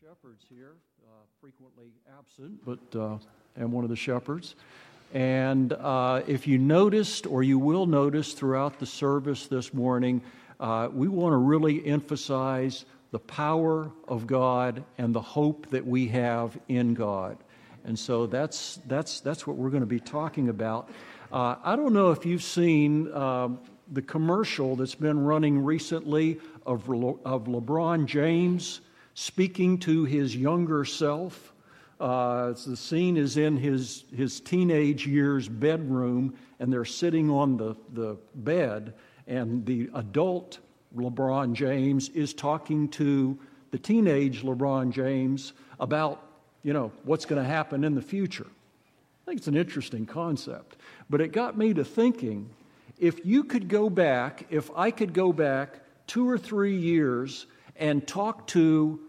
shepherds here, uh, frequently absent, but uh, am one of the shepherds. And uh, if you noticed, or you will notice throughout the service this morning, uh, we want to really emphasize the power of God and the hope that we have in God. And so that's, that's, that's what we're going to be talking about. Uh, I don't know if you've seen um, the commercial that's been running recently of, of LeBron James speaking to his younger self. Uh, the scene is in his, his teenage years bedroom, and they're sitting on the, the bed, and the adult LeBron James is talking to the teenage LeBron James about, you know, what's going to happen in the future. I think it's an interesting concept. But it got me to thinking if you could go back, if I could go back two or three years and talk to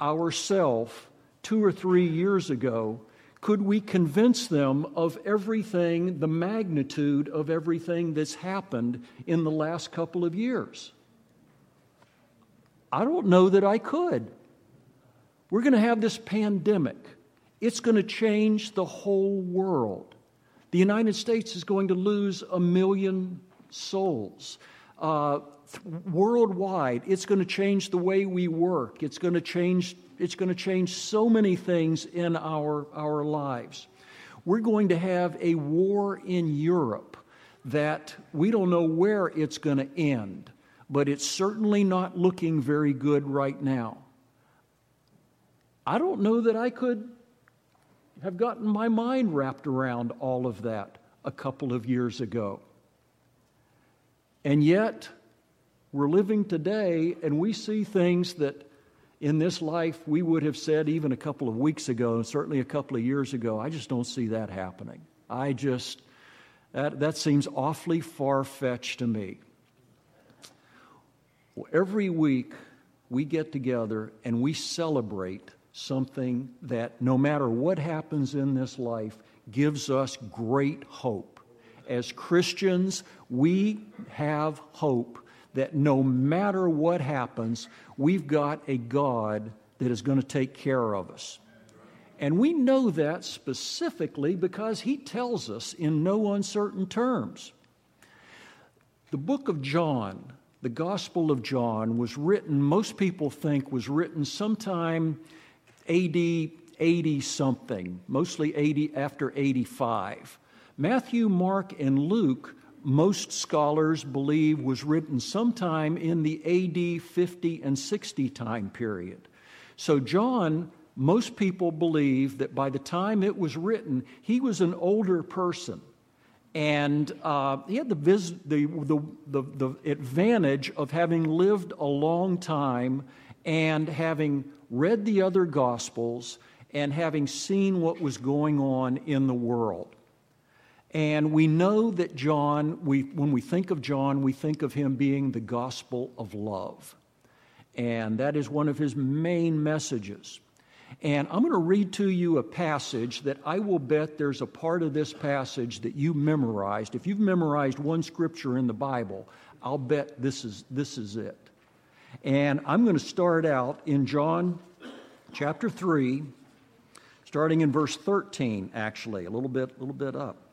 ourself two or three years ago, could we convince them of everything, the magnitude of everything that's happened in the last couple of years? I don't know that I could. We're going to have this pandemic. It's going to change the whole world. The United States is going to lose a million souls. Uh, worldwide, it's going to change the way we work. It's going to change, it's going to change so many things in our, our lives. We're going to have a war in Europe that we don't know where it's going to end, but it's certainly not looking very good right now. I don't know that I could have gotten my mind wrapped around all of that a couple of years ago. And yet, we're living today and we see things that in this life we would have said even a couple of weeks ago, and certainly a couple of years ago, I just don't see that happening. I just, that, that seems awfully far fetched to me. Every week we get together and we celebrate something that no matter what happens in this life gives us great hope. As Christians, we have hope that no matter what happens, we've got a God that is going to take care of us. And we know that specifically because he tells us in no uncertain terms. The book of John, the Gospel of John, was written, most people think was written sometime AD 80 something, mostly 80 after 85. Matthew, Mark, and Luke most scholars believe was written sometime in the AD 50 and 60 time period. So, John, most people believe that by the time it was written, he was an older person. And uh, he had the, vis- the, the, the, the advantage of having lived a long time and having read the other Gospels and having seen what was going on in the world. And we know that John, we, when we think of John, we think of him being the gospel of love. And that is one of his main messages. And I'm going to read to you a passage that I will bet there's a part of this passage that you memorized. If you've memorized one scripture in the Bible, I'll bet this is, this is it. And I'm going to start out in John chapter 3, starting in verse 13, actually, a little bit, a little bit up.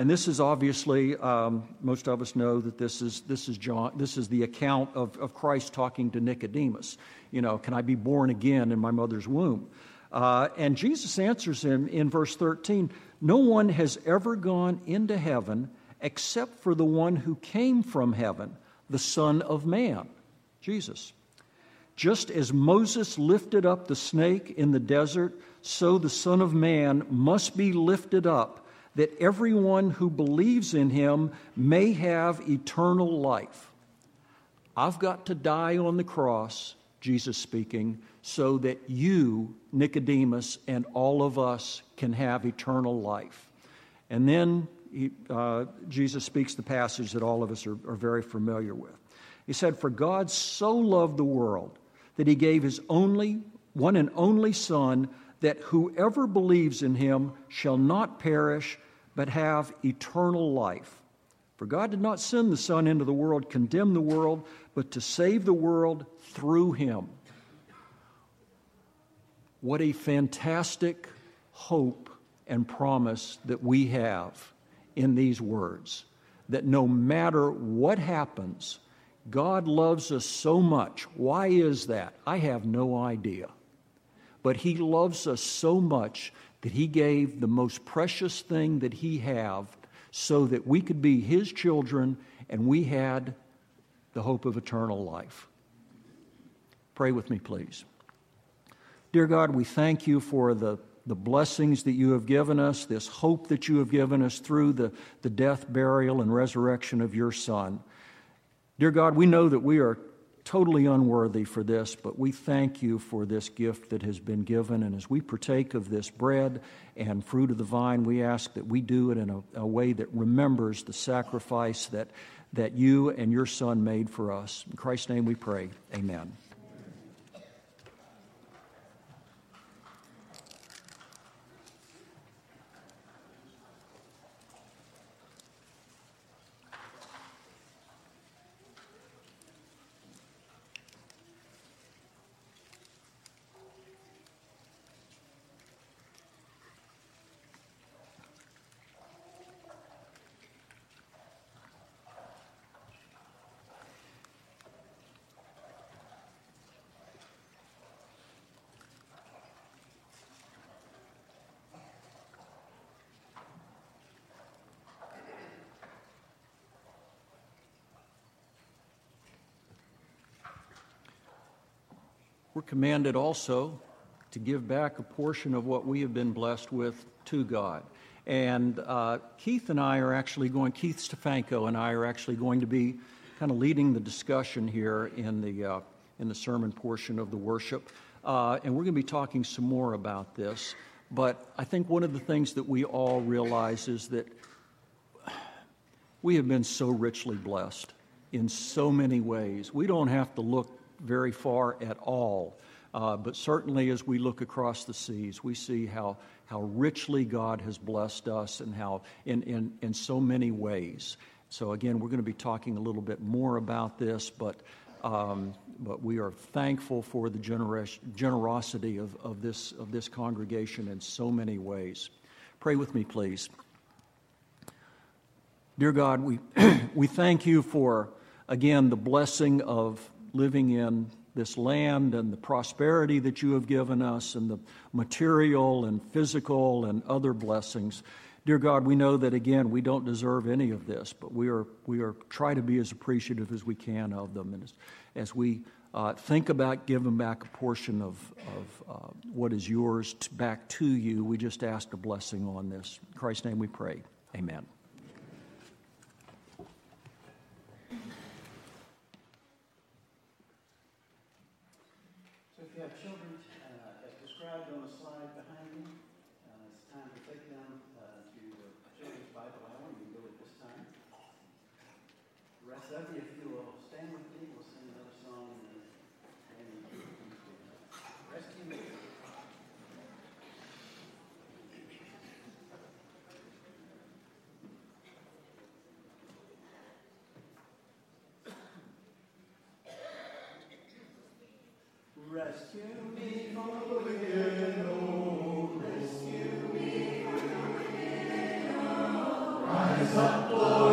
And this is obviously, um, most of us know that this is, this is, John, this is the account of, of Christ talking to Nicodemus. You know, can I be born again in my mother's womb? Uh, and Jesus answers him in verse 13 No one has ever gone into heaven except for the one who came from heaven, the Son of Man, Jesus. Just as Moses lifted up the snake in the desert, so the Son of Man must be lifted up that everyone who believes in him may have eternal life. I've got to die on the cross, Jesus speaking, so that you, Nicodemus, and all of us can have eternal life. And then he, uh, Jesus speaks the passage that all of us are, are very familiar with. He said, For God so loved the world that he gave his only, one and only Son that whoever believes in him shall not perish, but have eternal life. For God did not send the Son into the world, condemn the world, but to save the world through him. what a fantastic hope and promise that we have in these words that no matter what happens, God loves us so much. Why is that? I have no idea. But He loves us so much that He gave the most precious thing that He have so that we could be His children and we had the hope of eternal life. Pray with me, please. Dear God, we thank you for the, the blessings that you have given us, this hope that you have given us through the, the death, burial, and resurrection of your Son. Dear God, we know that we are totally unworthy for this, but we thank you for this gift that has been given. And as we partake of this bread and fruit of the vine, we ask that we do it in a, a way that remembers the sacrifice that, that you and your Son made for us. In Christ's name we pray. Amen. We're commanded also to give back a portion of what we have been blessed with to God. And uh, Keith and I are actually going, Keith Stefanko and I are actually going to be kind of leading the discussion here in the, uh, in the sermon portion of the worship. Uh, and we're going to be talking some more about this. But I think one of the things that we all realize is that we have been so richly blessed in so many ways. We don't have to look very far at all. Uh, but certainly, as we look across the seas, we see how, how richly God has blessed us and how, in, in, in so many ways. So, again, we're going to be talking a little bit more about this, but, um, but we are thankful for the generos- generosity of, of, this, of this congregation in so many ways. Pray with me, please. Dear God, we, we thank you for, again, the blessing of living in this land and the prosperity that you have given us and the material and physical and other blessings. Dear God, we know that again we don't deserve any of this, but we are we are try to be as appreciative as we can of them, and as, as we uh, think about giving back a portion of of uh, what is yours to, back to you, we just ask a blessing on this. In Christ's name, we pray. Amen. Rise up, Lord,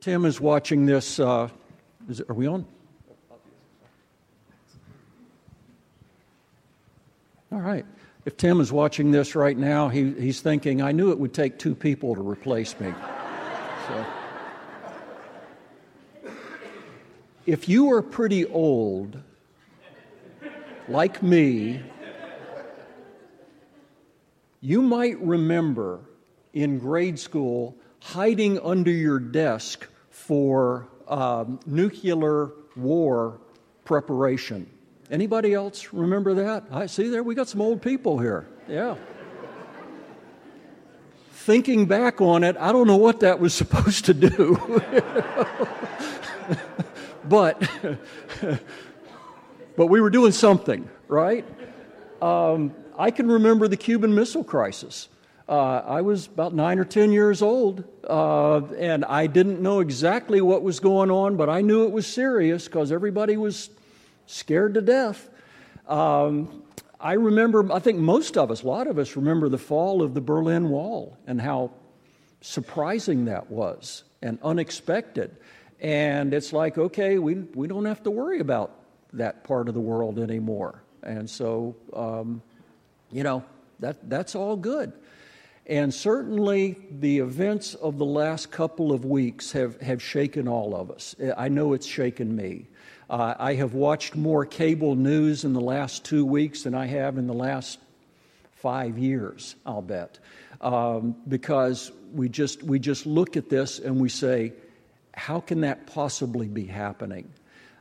Tim is watching this, uh, is are we on? All right. If Tim is watching this right now, he, he's thinking, I knew it would take two people to replace me. So. If you are pretty old, like me, you might remember in grade school hiding under your desk for um, nuclear war preparation. Anybody else remember that? I see there we got some old people here. Yeah. Thinking back on it, I don't know what that was supposed to do. but but we were doing something, right? Um, I can remember the Cuban Missile Crisis. Uh, I was about nine or ten years old, uh, and I didn't know exactly what was going on, but I knew it was serious because everybody was scared to death. Um, I remember, I think most of us, a lot of us remember the fall of the Berlin Wall and how surprising that was and unexpected. And it's like, okay, we, we don't have to worry about that part of the world anymore. And so, um, you know, that, that's all good. And certainly the events of the last couple of weeks have, have shaken all of us. I know it's shaken me. Uh, I have watched more cable news in the last two weeks than I have in the last five years, I'll bet. Um, because we just, we just look at this and we say, how can that possibly be happening?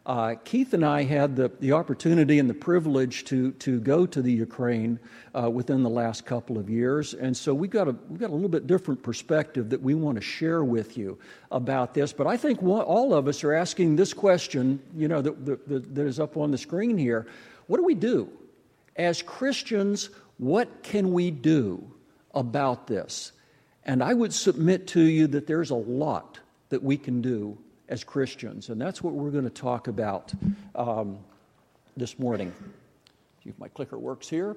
Uh, Keith and I had the, the opportunity and the privilege to, to go to the Ukraine uh, within the last couple of years. And so we've got, a, we've got a little bit different perspective that we want to share with you about this. But I think all of us are asking this question, you know, that, that, that is up on the screen here. What do we do? As Christians, what can we do about this? And I would submit to you that there's a lot that we can do as Christians. And that's what we're going to talk about um, this morning. See if my clicker works here.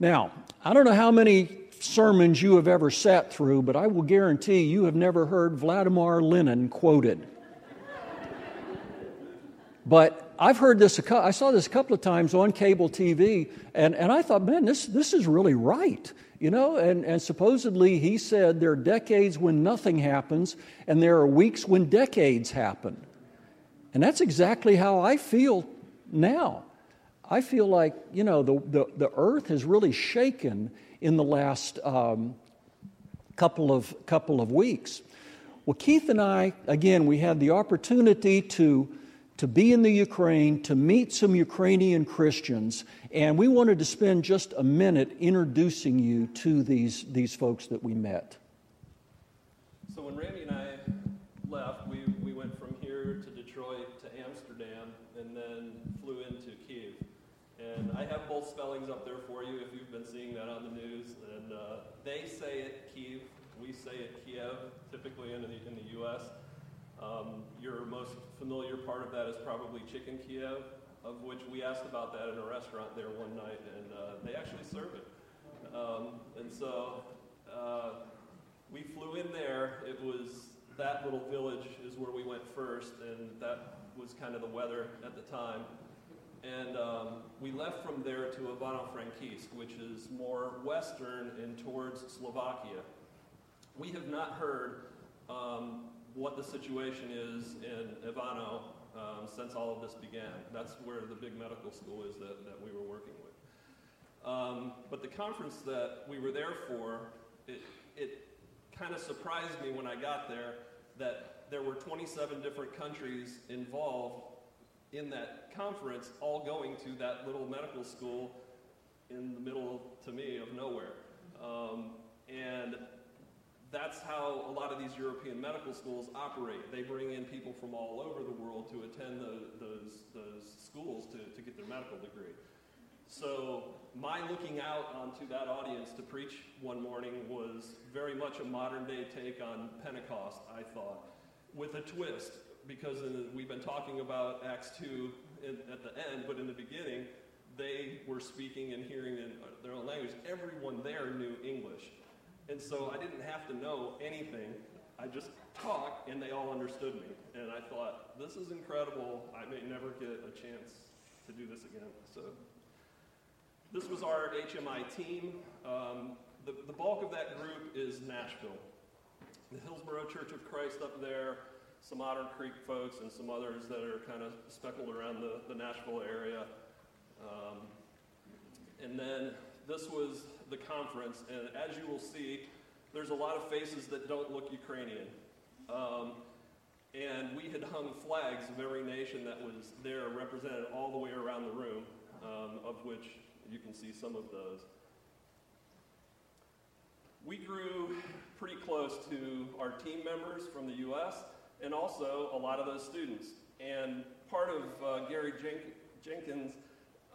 Now, I don't know how many sermons you have ever sat through, but I will guarantee you have never heard Vladimir Lenin quoted. But I've heard this, I saw this a couple of times on cable TV, and, and I thought, man, this, this is really right. You know, and, and supposedly he said there are decades when nothing happens, and there are weeks when decades happen. And that's exactly how I feel now. I feel like, you know, the, the, the earth has really shaken in the last um, couple, of, couple of weeks. Well, Keith and I, again, we had the opportunity to to be in the Ukraine, to meet some Ukrainian Christians, and we wanted to spend just a minute introducing you to these, these folks that we met. So when Randy and I left, we, we went from here to Detroit to Amsterdam and then flew into Kiev. And I have both spellings up there for you if you've been seeing that on the news. And uh, they say it Kiev, we say it Kiev, typically in the, in the U.S. Um, your most familiar part of that is probably chicken Kiev, of which we asked about that in a restaurant there one night, and uh, they actually serve it. Um, and so uh, we flew in there. It was that little village is where we went first, and that was kind of the weather at the time. And um, we left from there to Ivano-Frankivsk, which is more western and towards Slovakia. We have not heard um, what the situation is in Ivano um, since all of this began. That's where the big medical school is that, that we were working with. Um, but the conference that we were there for, it, it kind of surprised me when I got there that there were 27 different countries involved in that conference, all going to that little medical school in the middle, to me, of nowhere. Um, and that's how a lot of these European medical schools operate. They bring in people from all over the world to attend the, those, those schools to, to get their medical degree. So my looking out onto that audience to preach one morning was very much a modern day take on Pentecost, I thought, with a twist, because we've been talking about Acts 2 in, at the end, but in the beginning, they were speaking and hearing in their own language. Everyone there knew English. And so I didn't have to know anything. I just talked, and they all understood me. And I thought, this is incredible. I may never get a chance to do this again. So this was our HMI team. Um, the, the bulk of that group is Nashville. The Hillsboro Church of Christ up there, some Otter Creek folks, and some others that are kind of speckled around the, the Nashville area. Um, and then this was the conference, and as you will see, there's a lot of faces that don't look Ukrainian. Um, and we had hung flags of every nation that was there, represented all the way around the room, um, of which you can see some of those. We grew pretty close to our team members from the U.S. and also a lot of those students. And part of uh, Gary Jen- Jenkins'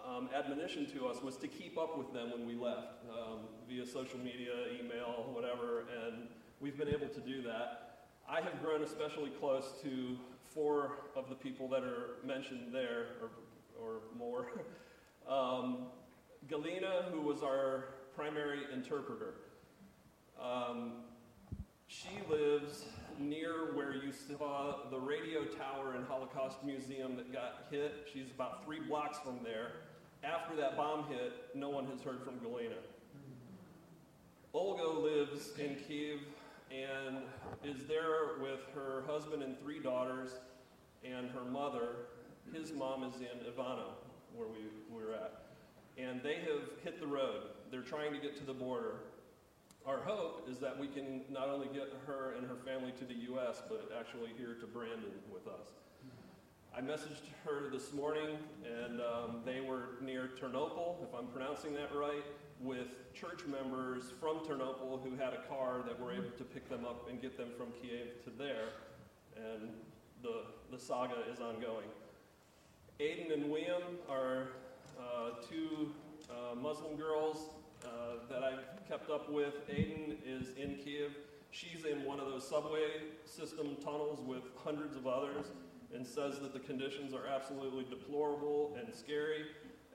um, admonition to us was to keep up with them when we left um, via social media, email, whatever, and we've been able to do that. I have grown especially close to four of the people that are mentioned there, or, or more. um, Galina, who was our primary interpreter. Um, she lives near where you saw the radio tower and Holocaust Museum that got hit. She's about three blocks from there. After that bomb hit, no one has heard from Galina. Olga lives in Kiev and is there with her husband and three daughters and her mother. His mom is in Ivano, where we, we're at. And they have hit the road. They're trying to get to the border. Our hope is that we can not only get her and her family to the U.S., but actually here to Brandon with us. I messaged her this morning, and um, they were near Ternopil, if I'm pronouncing that right, with church members from Ternopil who had a car that were able to pick them up and get them from Kiev to there. And the, the saga is ongoing. Aiden and William are uh, two uh, Muslim girls uh, that I've kept up with. Aiden is in Kiev. She's in one of those subway system tunnels with hundreds of others and says that the conditions are absolutely deplorable and scary.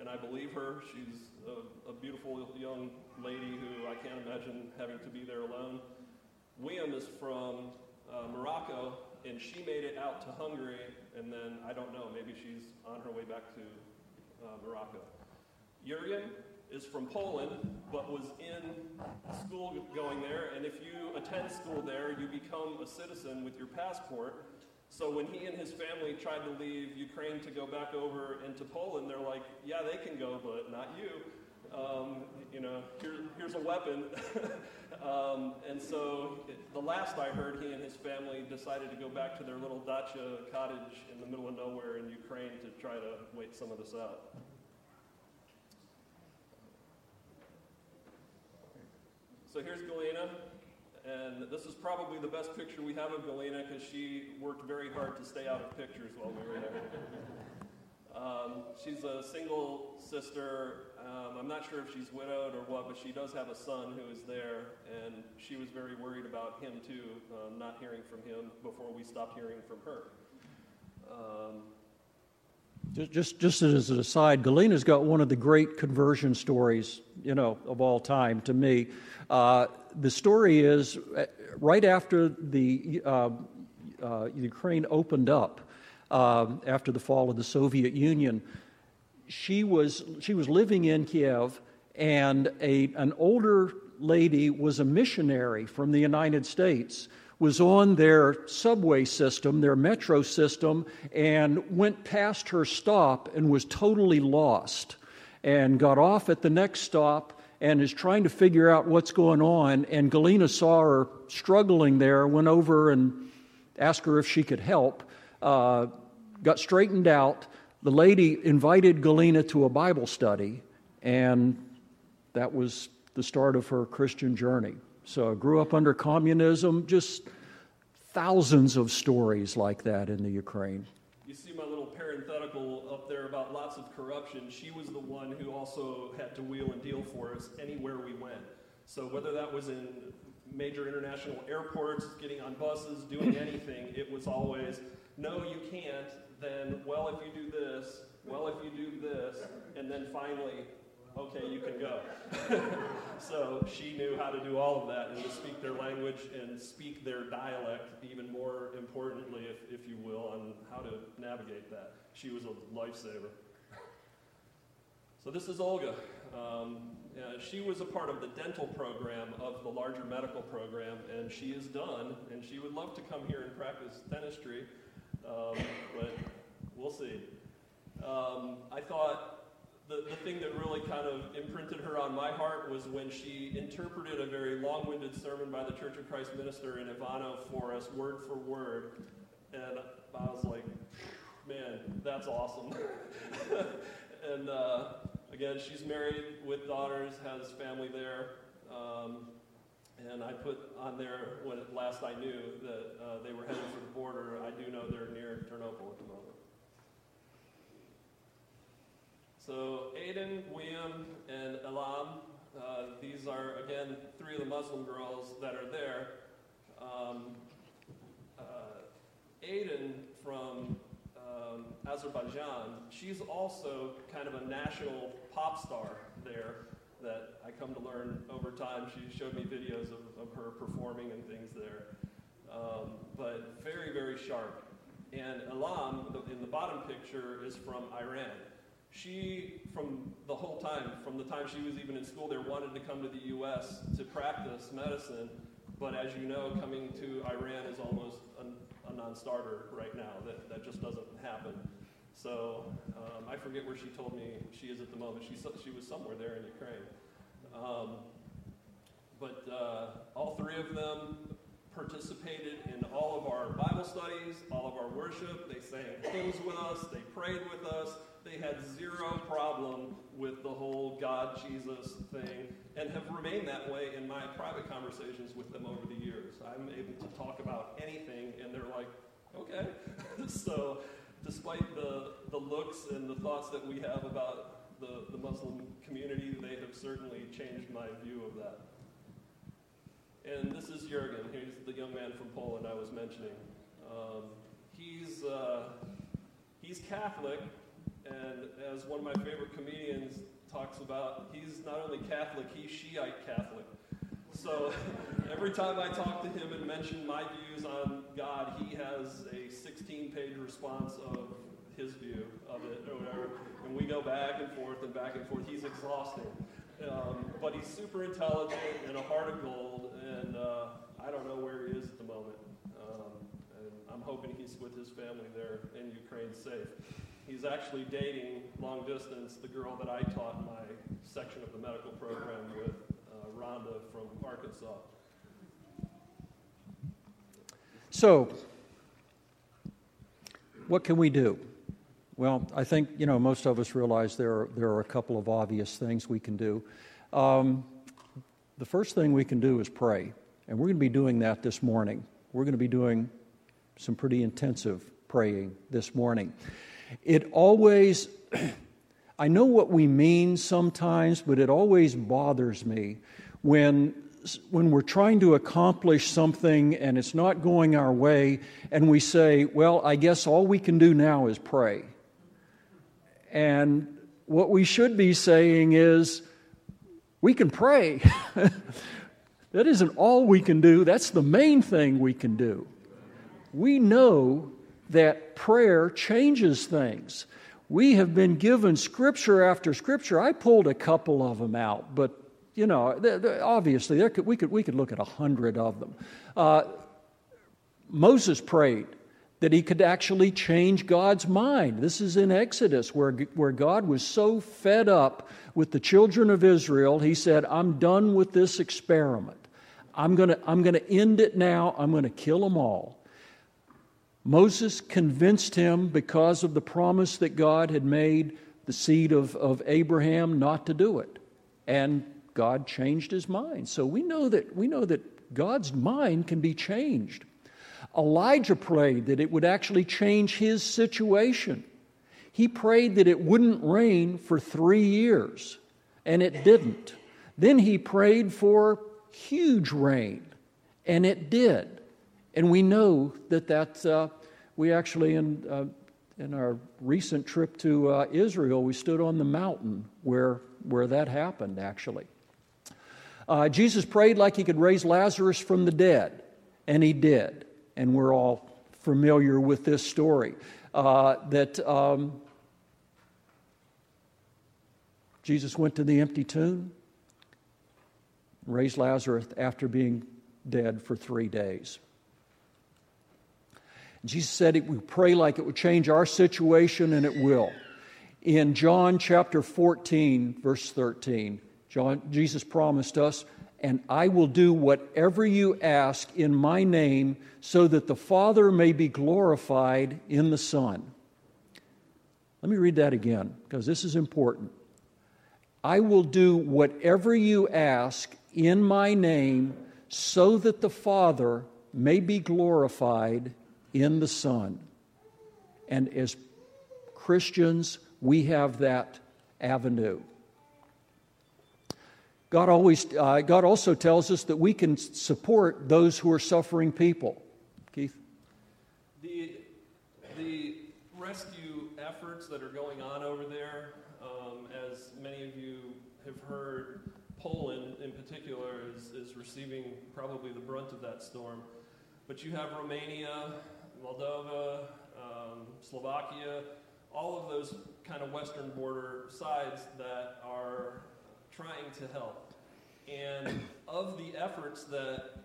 And I believe her. She's a, a beautiful young lady who I can't imagine having to be there alone. William is from uh, Morocco, and she made it out to Hungary, and then I don't know, maybe she's on her way back to uh, Morocco. Jurgen is from Poland, but was in school going there, and if you attend school there, you become a citizen with your passport. So when he and his family tried to leave Ukraine to go back over into Poland, they're like, yeah, they can go, but not you. Um, you know, here, here's a weapon. um, and so the last I heard, he and his family decided to go back to their little dacha cottage in the middle of nowhere in Ukraine to try to wait some of this out. So here's Galena, and this is probably the best picture we have of Galena because she worked very hard to stay out of pictures while we were there. Um, she's a single sister. Um, I'm not sure if she's widowed or what, but she does have a son who is there, and she was very worried about him too, um, not hearing from him before we stopped hearing from her. Just, just, as an aside, Galena's got one of the great conversion stories, you know, of all time to me. Uh, the story is uh, right after the uh, uh, Ukraine opened up, um, after the fall of the Soviet Union, she was she was living in Kiev, and a an older lady was a missionary from the United States was on their subway system, their metro system, and went past her stop and was totally lost and got off at the next stop and is trying to figure out what's going on. And Galena saw her struggling there, went over and asked her if she could help, uh, got straightened out. The lady invited Galena to a Bible study, and that was the start of her Christian journey. So, I grew up under communism, just thousands of stories like that in the Ukraine. You see my little parenthetical up there about lots of corruption. She was the one who also had to wheel and deal for us anywhere we went. So, whether that was in major international airports, getting on buses, doing anything, it was always, no, you can't, then, well, if you do this, well, if you do this, and then finally, okay, you can go. so she knew how to do all of that and to speak their language and speak their dialect, even more importantly, if, if you will, on how to navigate that. She was a lifesaver. So this is Olga. Um, uh, she was a part of the dental program of the larger medical program, and she is done, and she would love to come here and practice dentistry, um, but we'll see. Um, I thought the, the thing that really kind of imprinted her on my heart was when she interpreted a very long winded sermon by the Church of Christ minister in Ivano for us, word for word. And I was like, man, that's awesome. and uh, again, she's married with daughters, has family there. Um, and I put on there when last I knew that uh, they were headed for the border. I do know they're near Ternopil at the moment. So Aiden, William, and Elam, uh, these are again three of the Muslim girls that are there. Um, uh, Aiden from um, Azerbaijan, she's also kind of a national pop star there that I come to learn over time. She showed me videos of, of her performing and things there. Um, but very, very sharp. And Elam, in the bottom picture, is from Iran. She, from the whole time, from the time she was even in school there, wanted to come to the U.S. to practice medicine. But as you know, coming to Iran is almost a, a non starter right now. That, that just doesn't happen. So um, I forget where she told me she is at the moment. She, she was somewhere there in Ukraine. Um, but uh, all three of them participated in all of our Bible studies, all of our worship. They sang hymns with us, they prayed with us. They had zero problem with the whole God Jesus thing and have remained that way in my private conversations with them over the years. I'm able to talk about anything, and they're like, okay. so despite the, the looks and the thoughts that we have about the, the Muslim community, they have certainly changed my view of that. And this is Jurgen. He's the young man from Poland I was mentioning. Um, he's, uh, he's Catholic, and as one of my favorite comedians talks about, he's not only Catholic, he's Shiite Catholic. So every time I talk to him and mention my views on God, he has a 16 page response of his view of it or whatever. And we go back and forth and back and forth. He's exhausting. Um, but he's super intelligent and a heart of gold. And uh, I don't know where he is at the moment. Um, and I'm hoping he's with his family there in Ukraine safe. He's actually dating long distance the girl that I taught my section of the medical program with. Rhonda from Arkansas. So, what can we do? Well, I think you know most of us realize there are, there are a couple of obvious things we can do. Um, the first thing we can do is pray, and we're going to be doing that this morning. We're going to be doing some pretty intensive praying this morning. It always, I know what we mean sometimes, but it always bothers me when, when we're trying to accomplish something and it's not going our way, and we say, Well, I guess all we can do now is pray. And what we should be saying is, We can pray. that isn't all we can do, that's the main thing we can do. We know that prayer changes things. We have been given scripture after scripture. I pulled a couple of them out, but you know, obviously, could, we, could, we could look at a hundred of them. Uh, Moses prayed that he could actually change God's mind. This is in Exodus, where, where God was so fed up with the children of Israel, he said, I'm done with this experiment. I'm going to I'm going to end it now. I'm going to kill them all. Moses convinced him because of the promise that God had made the seed of, of Abraham not to do it. And God changed his mind. So we know that we know that God's mind can be changed. Elijah prayed that it would actually change his situation. He prayed that it wouldn't rain for three years, and it didn't. Then he prayed for huge rain, and it did. And we know that that uh, we actually in uh, in our recent trip to uh, Israel, we stood on the mountain where, where that happened, actually. Uh, Jesus prayed like he could raise Lazarus from the dead, and he did. And we're all familiar with this story. Uh, that um, Jesus went to the empty tomb, raised Lazarus after being dead for three days. Jesus said would pray like it would change our situation, and it will. In John chapter 14, verse 13, John, Jesus promised us, and I will do whatever you ask in my name, so that the Father may be glorified in the Son. Let me read that again, because this is important. I will do whatever you ask in my name, so that the Father may be glorified in the Son. And as Christians, we have that avenue. God, always, uh, God also tells us that we can support those who are suffering people. Keith? The, the rescue efforts that are going on over there, um, as many of you have heard, Poland in particular is, is receiving probably the brunt of that storm. But you have Romania, Moldova, um, Slovakia, all of those kind of western border sides that are trying to help. And of the efforts that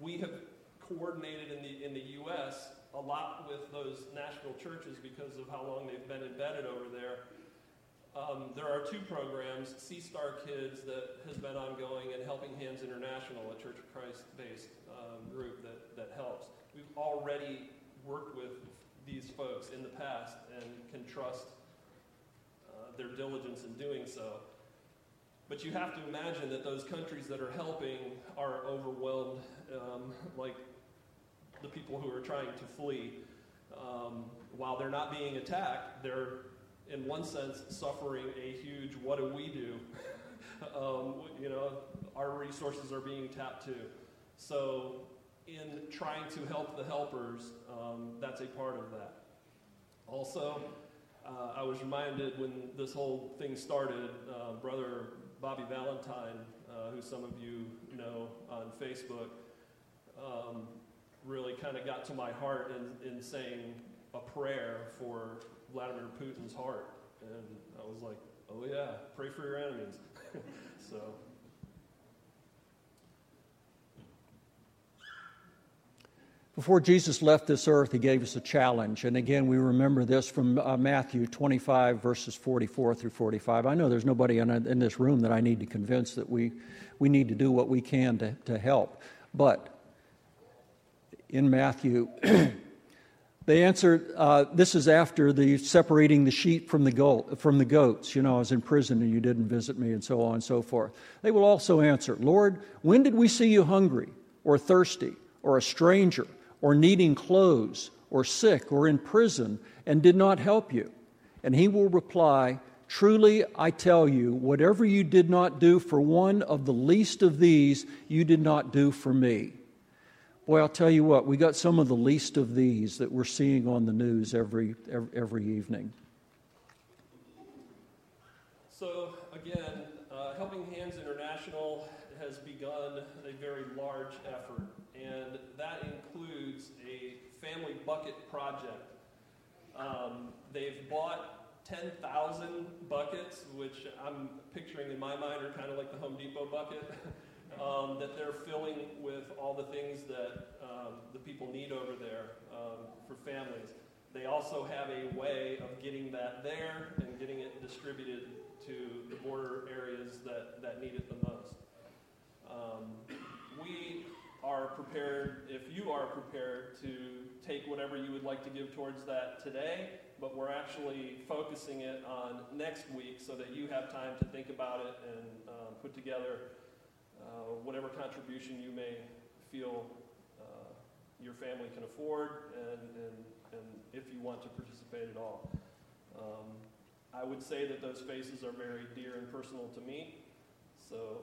we have coordinated in the, in the U.S., a lot with those national churches because of how long they've been embedded over there. Um, there are two programs, Sea Star Kids, that has been ongoing, and Healing Hands International, a Church of Christ based um, group that, that helps. We've already worked with these folks in the past and can trust uh, their diligence in doing so. But you have to imagine that those countries that are helping are overwhelmed, um, like the people who are trying to flee. Um, while they're not being attacked, they're, in one sense, suffering a huge what do we do? um, you know, our resources are being tapped too. So in trying to help the helpers, um, that's a part of that. Also, uh, I was reminded when this whole thing started, uh, Brother Bobby Valentine, uh, who some of you know on Facebook, um, really kind of got to my heart in, in saying a prayer for Vladimir Putin's heart. And I was like, oh yeah, pray for your enemies. so. Before Jesus left this earth, he gave us a challenge. And again, we remember this from uh, Matthew 25, verses 44 through 45. I know there's nobody in, in, this room that I need to convince that we, we need to do what we can to, to help. But in Matthew, they answered, uh, this is after the separating the sheep from the, goat, from the goats. You know, I was in prison and you didn't visit me, and so on and so forth. They will also answer, Lord, when did we see you hungry or thirsty or a stranger? Or needing clothes, or sick, or in prison, and did not help you? And he will reply, Truly I tell you, whatever you did not do for one of the least of these, you did not do for me. Boy, I'll tell you what, we got some of the least of these that we're seeing on the news every, every, every evening. So, again, uh, Healing Hands International has begun a very large effort, and that includes a family bucket project. Um, they've bought 10,000 buckets, which I'm picturing in my mind are kind of like the Home Depot bucket, um, that they're filling with all the things that um, the people need over there um, for families. They also have a way of getting that there and getting it distributed to the border areas that, that need it the most. Um, we are prepared, if you are prepared, to take whatever you would like to give towards that today, but we're actually focusing it on next week so that you have time to think about it and uh, put together uh, whatever contribution you may feel uh, your family can afford and, and, and if you want to participate at all. Um, I would say that those faces are very dear and personal to me, so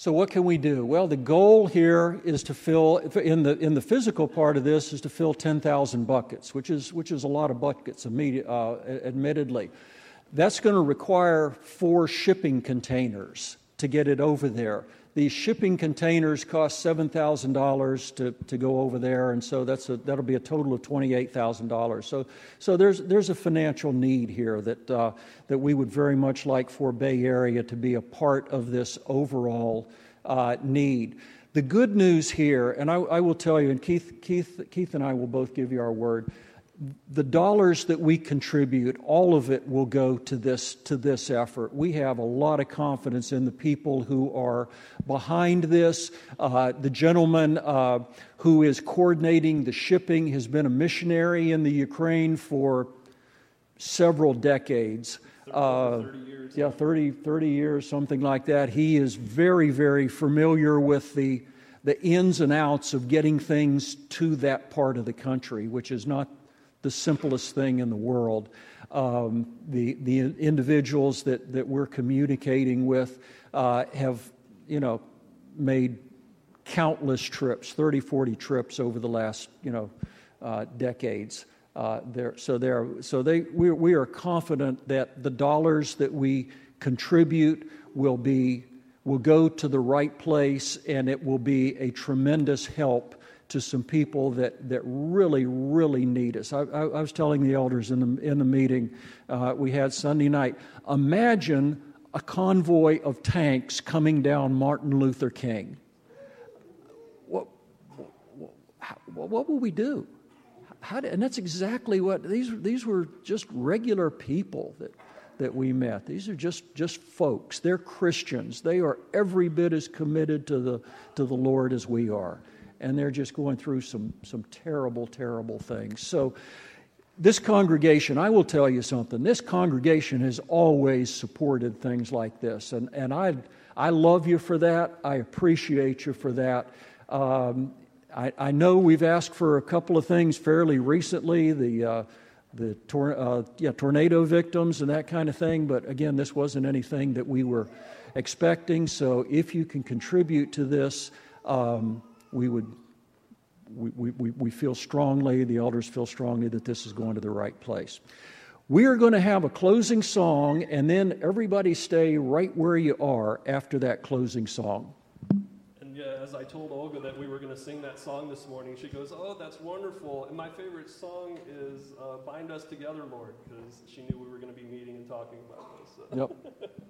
So what can we do? Well, the goal here is to fill in the in the physical part of this is to fill 10,000 buckets, which is which is a lot of buckets, uh, admittedly. That's going to require four shipping containers to get it over there. These shipping containers cost $7,000 to, to go over there, and so that's a, that'll be a total of $28,000. So, so there's, there's a financial need here that, uh, that we would very much like for Bay Area to be a part of this overall uh, need. The good news here, and I, I will tell you, and Keith, Keith, Keith and I will both give you our word the dollars that we contribute, all of it will go to this, to this effort. We have a lot of confidence in the people who are behind this. Uh, the gentleman uh, who is coordinating the shipping has been a missionary in the Ukraine for several decades. 30, uh, 30 years. Yeah, 30, 30 years, something like that. He is very, very familiar with the, the ins and outs of getting things to that part of the country, which is not the simplest thing in the world. Um, the, the individuals that, that we're communicating with uh, have, you know, made countless trips, 30, 40 trips over the last, you know, uh, decades. Uh, there, so there, so they, we, we are confident that the dollars that we contribute will be will go to the right place, and it will be a tremendous help to some people that, that really, really need us. I, I, I was telling the elders in the, in the meeting uh, we had Sunday night imagine a convoy of tanks coming down Martin Luther King. What, what, what will we do? How did, and that's exactly what these, these were just regular people that, that we met. These are just, just folks. They're Christians. They are every bit as committed to the, to the Lord as we are and they're just going through some, some terrible, terrible things. So, this congregation, I will tell you something, this congregation has always supported things like this. And, and I, I love you for that. I appreciate you for that. Um, I, I, know we've asked for a couple of things fairly recently the, uh, the tor- uh, yeah, tornado victims and that kind of thing, but again, this wasn't anything that we were expecting. So if you can contribute to this, um, we would we, we, we feel strongly, the elders feel strongly that this is going to the right place. We are going to have a closing song, and then everybody stay right where you are after that closing song. And yeah, as I told Olga that we were going to sing that song this morning, she goes, Oh, that's wonderful. And my favorite song is uh, Bind Us Together, Lord, because she knew we were going to be meeting and talking about this. So. Yep.